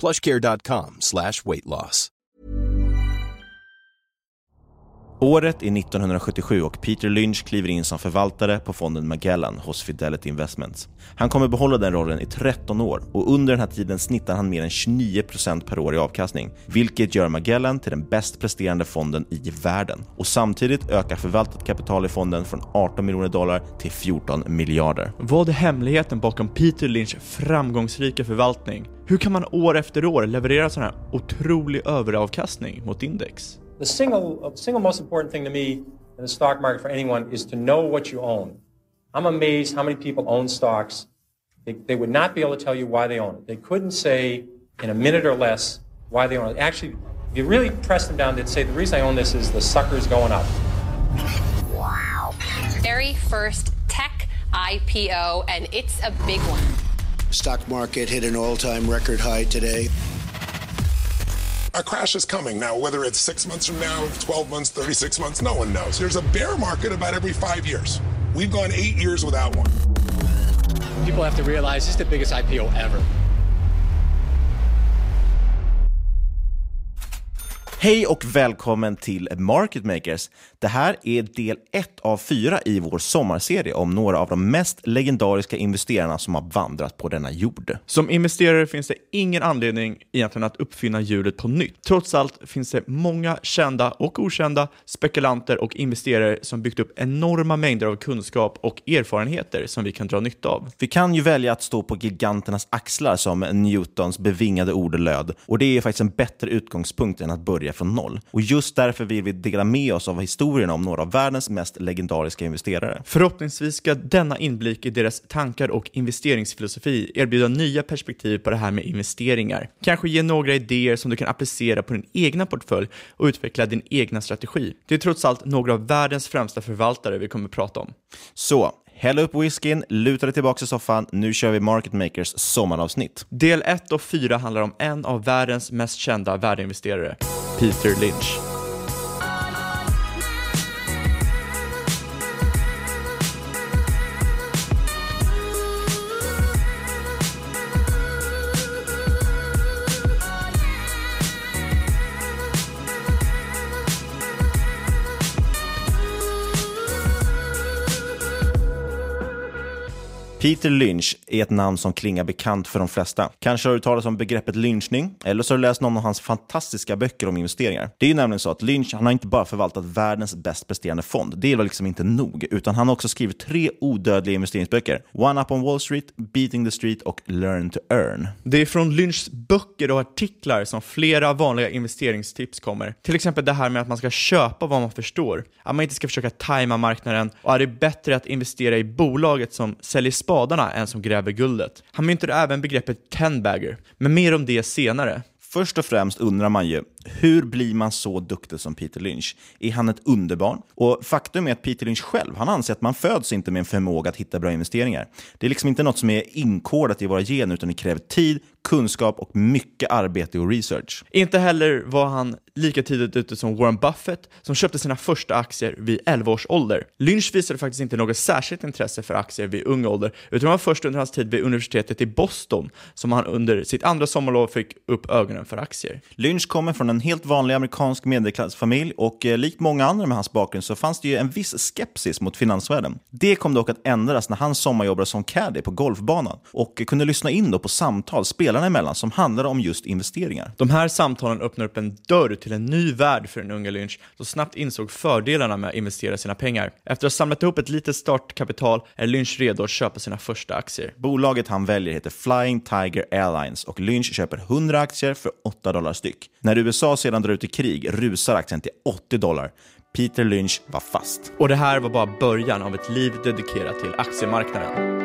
plushcare.com slash weight loss. Året är 1977 och Peter Lynch kliver in som förvaltare på fonden Magellan hos Fidelity Investments. Han kommer behålla den rollen i 13 år och under den här tiden snittar han mer än 29% per år i avkastning, vilket gör Magellan till den bäst presterande fonden i världen. Och samtidigt ökar förvaltat kapital i fonden från 18 miljoner dollar till 14 miljarder. Vad är hemligheten bakom Peter Lynchs framgångsrika förvaltning? Hur kan man år efter år leverera sån här otrolig överavkastning mot index? The single, single most important thing to me in the stock market for anyone is to know what you own. I'm amazed how many people own stocks. They, they would not be able to tell you why they own it. They couldn't say in a minute or less why they own it. Actually, if you really press them down, they'd say the reason I own this is the sucker's going up. very first tech IPO, and it's a big one. Stock market hit an all-time record high today. A crash is coming. Now, whether it's six months from now, 12 months, 36 months, no one knows. There's a bear market about every five years. We've gone eight years without one. People have to realize this is the biggest IPO ever. Hej och välkommen till Market Makers. Det här är del 1 av 4 i vår sommarserie om några av de mest legendariska investerarna som har vandrat på denna jord. Som investerare finns det ingen anledning egentligen att uppfinna hjulet på nytt. Trots allt finns det många kända och okända spekulanter och investerare som byggt upp enorma mängder av kunskap och erfarenheter som vi kan dra nytta av. Vi kan ju välja att stå på giganternas axlar som Newtons bevingade ord löd och det är faktiskt en bättre utgångspunkt än att börja från noll. Och just därför vill vi dela med oss av historien om några av världens mest legendariska investerare. Förhoppningsvis ska denna inblick i deras tankar och investeringsfilosofi erbjuda nya perspektiv på det här med investeringar. Kanske ge några idéer som du kan applicera på din egna portfölj och utveckla din egna strategi. Det är trots allt några av världens främsta förvaltare vi kommer att prata om. Så, häll upp whiskyn, luta dig tillbaka i soffan. Nu kör vi Market Makers sommaravsnitt. Del 1 och 4 handlar om en av världens mest kända värdeinvesterare, Peter Lynch. Peter Lynch är ett namn som klingar bekant för de flesta. Kanske har du talat om begreppet lynchning, eller så har du läst någon av hans fantastiska böcker om investeringar. Det är ju nämligen så att Lynch han har inte bara förvaltat världens bäst presterande fond, det var liksom inte nog, utan han har också skrivit tre odödliga investeringsböcker. One Up on Wall Street, Beating the Street och Learn to Earn. Det är från Lynchs böcker och artiklar som flera vanliga investeringstips kommer. Till exempel det här med att man ska köpa vad man förstår, att man inte ska försöka tajma marknaden och att det är bättre att investera i bolaget som säljer spadarna än som gräver guldet. Han myntade även begreppet ten-bagger, men mer om det senare. Först och främst undrar man ju, hur blir man så duktig som Peter Lynch? Är han ett underbarn? Och faktum är att Peter Lynch själv, han anser att man föds inte med en förmåga att hitta bra investeringar. Det är liksom inte något som är inkodat i våra gener, utan det kräver tid, kunskap och mycket arbete och research. Inte heller var han lika tidigt ute som Warren Buffett, som köpte sina första aktier vid 11 års ålder. Lynch visade faktiskt inte något särskilt intresse för aktier vid ung ålder, utan det var först under hans tid vid universitetet i Boston som han under sitt andra sommarlov fick upp ögonen för aktier. Lynch kommer från en helt vanlig amerikansk medelklassfamilj och eh, likt många andra med hans bakgrund så fanns det ju en viss skepsis mot finansvärlden. Det kom dock att ändras när han sommarjobbade som caddy på golfbanan och kunde lyssna in då på samtal spelarna emellan som handlade om just investeringar. De här samtalen öppnar upp en dörr till en ny värld för den unga Lynch som snabbt insåg fördelarna med att investera sina pengar. Efter att ha samlat ihop ett litet startkapital är Lynch redo att köpa sina första aktier. Bolaget han väljer heter Flying Tiger Airlines och Lynch köper 100 aktier för 8 dollar styck. När USA USA sedan drar ut i krig rusar aktien till 80 dollar. Peter Lynch var fast. Och det här var bara början av ett liv dedikerat till aktiemarknaden.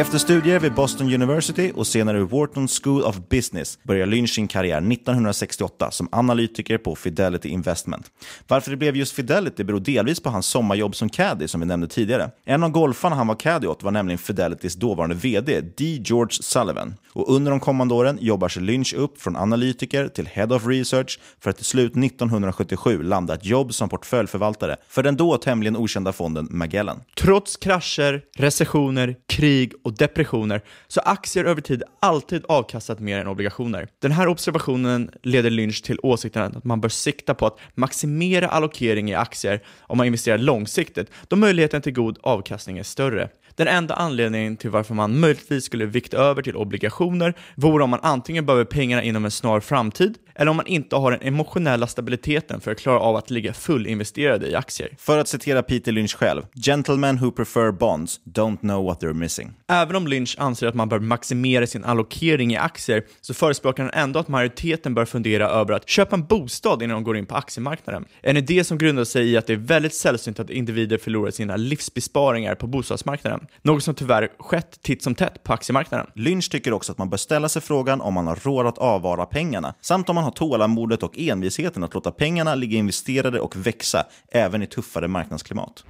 Efter studier vid Boston University och senare vid Wharton School of Business börjar Lynch sin karriär 1968 som analytiker på Fidelity Investment. Varför det blev just Fidelity beror delvis på hans sommarjobb som caddy som vi nämnde tidigare. En av golfarna han var caddy åt var nämligen Fidelitys dåvarande VD, D. George Sullivan. Och under de kommande åren jobbar sig Lynch upp från analytiker till Head of Research för att till slut 1977 landa ett jobb som portföljförvaltare för den då tämligen okända fonden Magellan. Trots krascher, recessioner, krig och och depressioner så har aktier över tid alltid avkastat mer än obligationer. Den här observationen leder Lynch till åsikten att man bör sikta på att maximera allokering i aktier om man investerar långsiktigt, då möjligheten till god avkastning är större. Den enda anledningen till varför man möjligtvis skulle vikta över till obligationer vore om man antingen behöver pengarna inom en snar framtid eller om man inte har den emotionella stabiliteten för att klara av att ligga fullinvesterade i aktier. För att citera Peter Lynch själv, “Gentlemen who prefer bonds don't know what they're missing”. Även om Lynch anser att man bör maximera sin allokering i aktier så förespråkar han ändå att majoriteten bör fundera över att köpa en bostad innan de går in på aktiemarknaden. En idé som grundar sig i att det är väldigt sällsynt att individer förlorar sina livsbesparingar på bostadsmarknaden. Något som tyvärr skett titt som tätt på aktiemarknaden. Lynch tycker också att man bör ställa sig frågan om man har råd att avvara pengarna, samt om man har tålamodet och envisheten att låta pengarna ligga investerade och växa, även i tuffare marknadsklimat.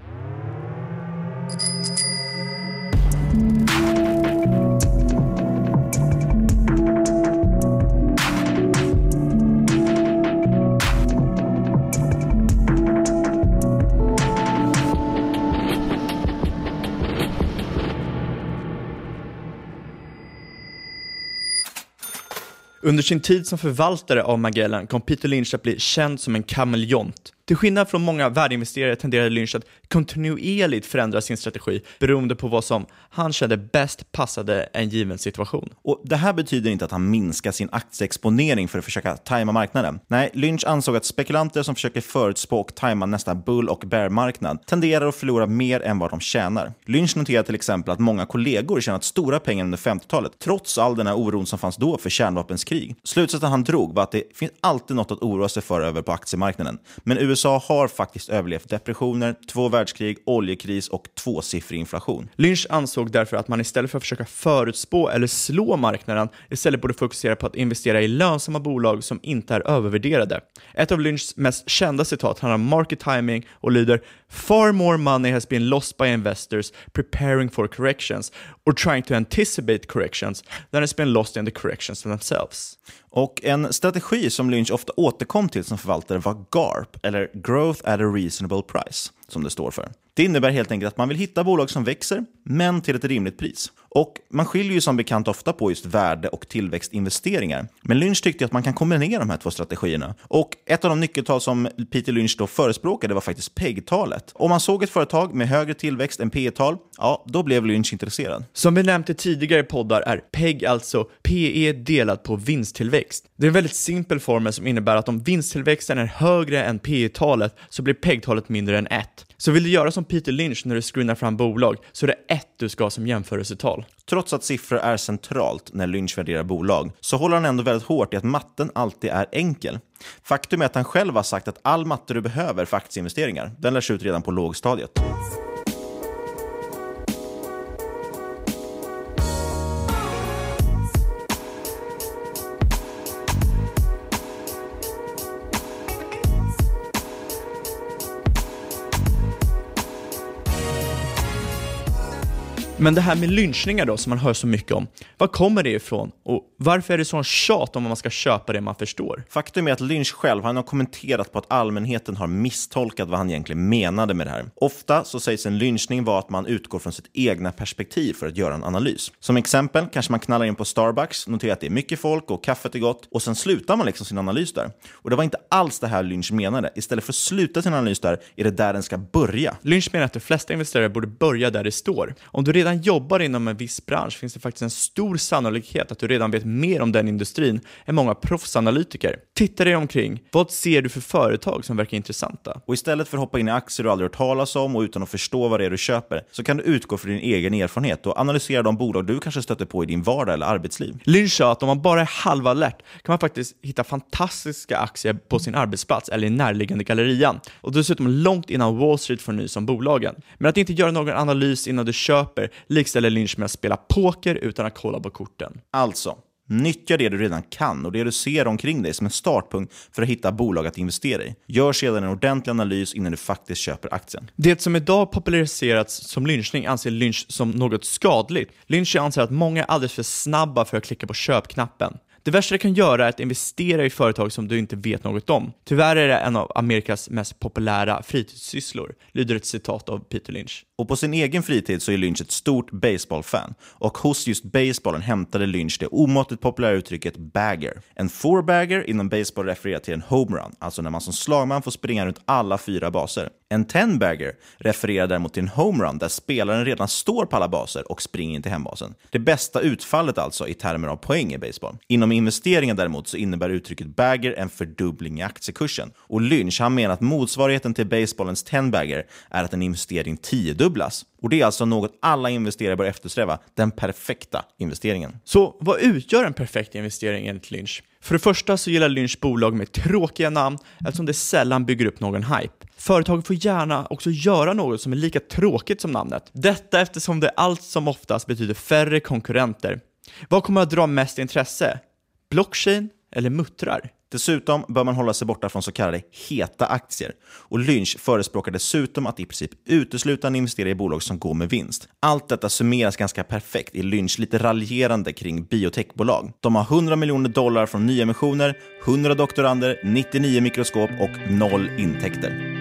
Under sin tid som förvaltare av Magellan kom Peter Lynch att bli känd som en kameleont. Till skillnad från många värdeinvesterare tenderade Lynch att kontinuerligt förändra sin strategi beroende på vad som han kände bäst passade en given situation. Och Det här betyder inte att han minskar sin aktieexponering för att försöka tajma marknaden. Nej, Lynch ansåg att spekulanter som försöker förutspå och tajma nästa bull och bear-marknad tenderar att förlora mer än vad de tjänar. Lynch noterar till exempel att många kollegor tjänat stora pengar under 50-talet, trots all den här oron som fanns då för kärnvapenskrig. Slutsatsen han drog var att det finns alltid något att oroa sig för över på aktiemarknaden. Men USA USA har faktiskt överlevt depressioner, två världskrig, oljekris och tvåsiffrig inflation. Lynch ansåg därför att man istället för att försöka förutspå eller slå marknaden istället borde fokusera på att investera i lönsamma bolag som inte är övervärderade. Ett av Lynchs mest kända citat handlar om market timing och lyder Far more money has been lost by investors preparing for corrections or trying to anticipate corrections than has been lost in the corrections themselves. Och en strategi som Lynch ofta återkom till som förvaltare var GARP, eller Growth at a Reasonable Price, som det står för. Det innebär helt enkelt att man vill hitta bolag som växer, men till ett rimligt pris. Och Man skiljer ju som bekant ofta på just värde och tillväxtinvesteringar. Men Lynch tyckte att man kan kombinera de här två strategierna. Och Ett av de nyckeltal som Peter Lynch då förespråkade var faktiskt PEG-talet. Om man såg ett företag med högre tillväxt än P tal ja, då blev Lynch intresserad. Som vi nämnt i tidigare poddar är PEG alltså PE delat på vinsttillväxt. Det är en väldigt simpel formel som innebär att om vinsttillväxten är högre än PE-talet så blir PEG-talet mindre än 1. Så vill du göra som Peter Lynch när du screenar fram bolag så är det 1 du ska ha som jämförelsetal. Trots att siffror är centralt när Lynch värderar bolag så håller han ändå väldigt hårt i att matten alltid är enkel. Faktum är att han själv har sagt att all matte du behöver för aktieinvesteringar, den lärs ut redan på lågstadiet. Men det här med lynchningar då, som man hör så mycket om, var kommer det ifrån? Och varför är det sån tjat om att man ska köpa det man förstår? Faktum är att Lynch själv han har kommenterat på att allmänheten har misstolkat vad han egentligen menade med det här. Ofta så sägs en lynchning vara att man utgår från sitt egna perspektiv för att göra en analys. Som exempel kanske man knallar in på Starbucks, noterar att det är mycket folk och kaffet är gott och sen slutar man liksom sin analys där. Och det var inte alls det här Lynch menade. Istället för att sluta sin analys där är det där den ska börja. Lynch menar att de flesta investerare borde börja där det står. Om du redan redan jobbar inom en viss bransch finns det faktiskt en stor sannolikhet att du redan vet mer om den industrin än många proffsanalytiker. Titta dig omkring. Vad ser du för företag som verkar intressanta? Och istället för att hoppa in i aktier du aldrig hört talas om och utan att förstå vad det är du köper, så kan du utgå från din egen erfarenhet och analysera de bolag du kanske stöter på i din vardag eller arbetsliv. Lynch sa att om man bara är halvalert kan man faktiskt hitta fantastiska aktier på sin arbetsplats eller i närliggande gallerian och dessutom långt innan Wall Street får nys om bolagen. Men att inte göra någon analys innan du köper likställer Lynch med att spela poker utan att kolla på korten. Alltså, Nyttja det du redan kan och det du ser omkring dig som en startpunkt för att hitta bolag att investera i. Gör sedan en ordentlig analys innan du faktiskt köper aktien. Det som idag populariserats som lynchning anser Lynch som något skadligt. Lynch anser att många är alldeles för snabba för att klicka på köpknappen. Det värsta du kan göra är att investera i företag som du inte vet något om. Tyvärr är det en av Amerikas mest populära fritidssysslor, lyder ett citat av Peter Lynch. Och på sin egen fritid så är Lynch ett stort baseballfan. Och hos just baseballen hämtade Lynch det omåttligt populära uttrycket bagger. En four-bagger inom baseball refererar till en homerun, alltså när man som slagman får springa runt alla fyra baser. En tenbagger refererar däremot till en homerun där spelaren redan står på alla baser och springer in till hembasen. Det bästa utfallet alltså i termer av poäng i baseball. Inom investeringar däremot så innebär uttrycket bagger en fördubbling i aktiekursen. Och Lynch han menar att motsvarigheten till baseballens tenbagger är att en investering tiodubblas. Och det är alltså något alla investerare bör eftersträva, den perfekta investeringen. Så vad utgör en perfekt investering enligt Lynch? För det första så gillar Lynch bolag med tråkiga namn eftersom det sällan bygger upp någon hype. Företaget får gärna också göra något som är lika tråkigt som namnet. Detta eftersom det allt som oftast betyder färre konkurrenter. Vad kommer att dra mest intresse? Blockchain eller muttrar? Dessutom bör man hålla sig borta från så kallade heta aktier. Och Lynch förespråkar dessutom att i princip uteslutande investera i bolag som går med vinst. Allt detta summeras ganska perfekt i Lynch lite raljerande kring biotechbolag. De har 100 miljoner dollar från nyemissioner, 100 doktorander, 99 mikroskop och noll intäkter.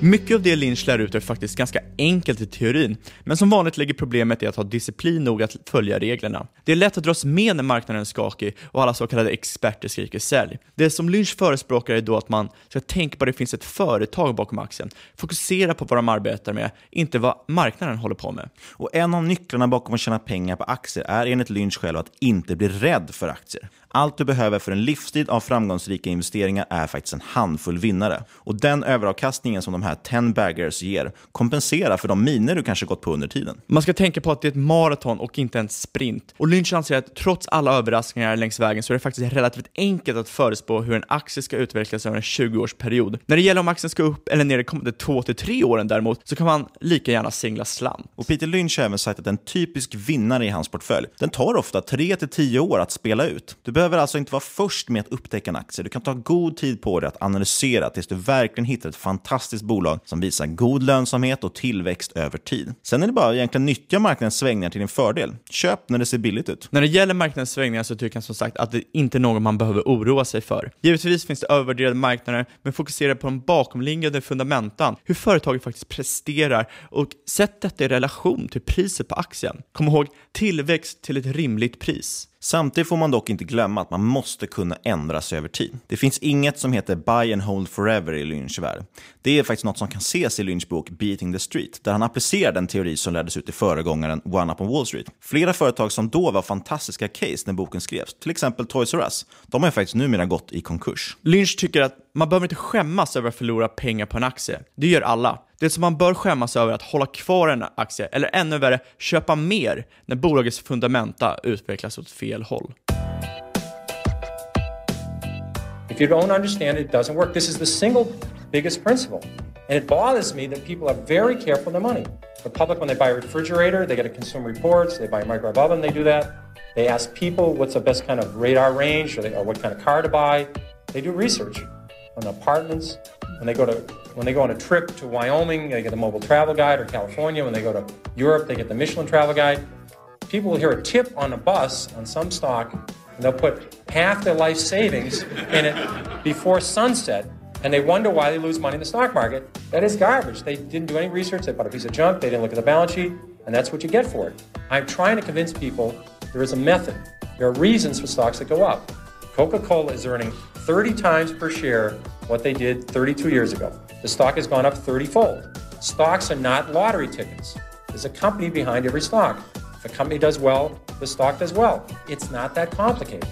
Mycket av det Lynch lär ut är faktiskt ganska enkelt i teorin, men som vanligt ligger problemet i att ha disciplin nog att följa reglerna. Det är lätt att dras med när marknaden är skakig och alla så kallade experter skriker sälj. Det som Lynch förespråkar är då att man ska tänka på att det finns ett företag bakom aktien, fokusera på vad de arbetar med, inte vad marknaden håller på med. Och en av nycklarna bakom att tjäna pengar på aktier är enligt Lynch själv att inte bli rädd för aktier. Allt du behöver för en livstid av framgångsrika investeringar är faktiskt en handfull vinnare. Och den överavkastningen som de här 10 baggers ger kompenserar för de miner du kanske gått på under tiden. Man ska tänka på att det är ett maraton och inte en sprint. Och Lynch anser att trots alla överraskningar längs vägen så är det faktiskt relativt enkelt att förespå hur en aktie ska utvecklas över en 20-årsperiod. När det gäller om aktien ska upp eller ner de kommande 2-3 åren däremot så kan man lika gärna singla slant. Och Peter Lynch har även sagt att en typisk vinnare i hans portfölj, den tar ofta 3-10 år att spela ut. Du behöver alltså inte vara först med att upptäcka en aktie. Du kan ta god tid på dig att analysera tills du verkligen hittar ett fantastiskt bolag som visar god lönsamhet och tillväxt över tid. Sen är det bara att egentligen nyttja marknadens svängningar till din fördel. Köp när det ser billigt ut. När det gäller marknadens svängningar så tycker jag som sagt att det inte är något man behöver oroa sig för. Givetvis finns det övervärderade marknader, men fokusera på de bakomliggande fundamentan, hur företaget faktiskt presterar och sätt detta i relation till priset på aktien. Kom ihåg, tillväxt till ett rimligt pris. Samtidigt får man dock inte glömma att man måste kunna ändra sig över tid. Det finns inget som heter buy and hold forever i Lynch värld. Det är faktiskt något som kan ses i Lynchs bok Beating the Street, där han applicerar den teori som lärdes ut i föregångaren One Up on Wall Street. Flera företag som då var fantastiska case när boken skrevs, till exempel Toys R Us, de har faktiskt numera gått i konkurs. Lynch tycker att man behöver inte skämmas över att förlora pengar på en aktie. Det gör alla. Det som man bör skämmas över är att hålla kvar en aktie, eller ännu värre, köpa mer när bolagets fundamenta utvecklas åt fel håll. If you don't understand it, it doesn't work. This is the single biggest principle. And it bothers me that people are very careful with their money. The public, when they buy a refrigerator, they get a consumer reports. They buy a microwave oven, they do that. They ask people what's the best kind of radar range or, they, or what kind of car to buy. They do research on apartments. When they go to when they go on a trip to Wyoming, they get the mobile travel guide, or California. When they go to Europe, they get the Michelin travel guide. People will hear a tip on a bus on some stock, and they'll put half their life savings in it before sunset, and they wonder why they lose money in the stock market. That is garbage. They didn't do any research. They bought a piece of junk. They didn't look at the balance sheet, and that's what you get for it. I'm trying to convince people there is a method. There are reasons for stocks that go up. Coca-Cola is earning 30 times per share what they did 32 years ago. The stock has gone up 30 fold. Stocks are not lottery tickets. There's a company behind every stock. If a company does well, the stock does well. It's not that complicated.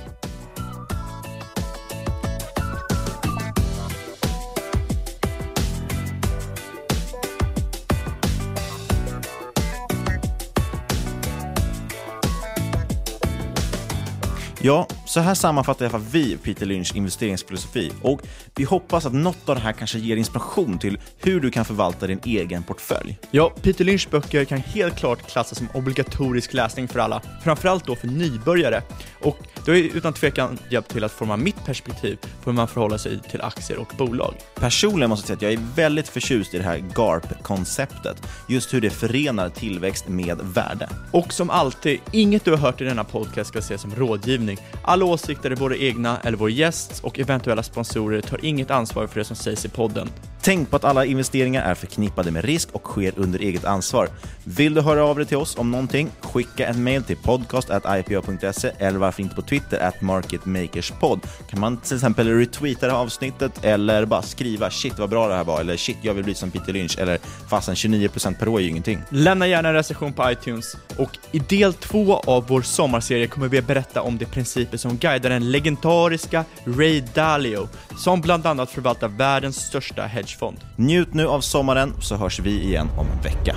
Ja, så här sammanfattar i alla fall vi Peter Lynch investeringsfilosofi och vi hoppas att något av det här kanske ger inspiration till hur du kan förvalta din egen portfölj. Ja, Peter Lynchs böcker kan helt klart klassas som obligatorisk läsning för alla, framförallt då för nybörjare. Och det har utan tvekan hjälpt till att forma mitt perspektiv på hur man förhåller sig till aktier och bolag. Personligen måste jag säga att jag är väldigt förtjust i det här GARP-konceptet, just hur det förenar tillväxt med värde. Och som alltid, inget du har hört i denna podcast ska ses som rådgivning. Alla åsikter är våra egna eller vår gästs och eventuella sponsorer tar inget ansvar för det som sägs i podden. Tänk på att alla investeringar är förknippade med risk och sker under eget ansvar. Vill du höra av dig till oss om någonting? Skicka en mail till podcast.ipo.se eller varför inte på Twitter at marketmakerspod. Kan man till exempel retweeta det här avsnittet eller bara skriva shit vad bra det här var eller shit jag vill bli som Peter Lynch eller fasen 29% per år är ju ingenting. Lämna gärna en recension på iTunes och i del två av vår sommarserie kommer vi att berätta om de principer som guidar den legendariska Ray Dalio som bland annat förvaltar världens största hedge hedgefond. Njut nu av sommaren så hörs vi igen om en vecka.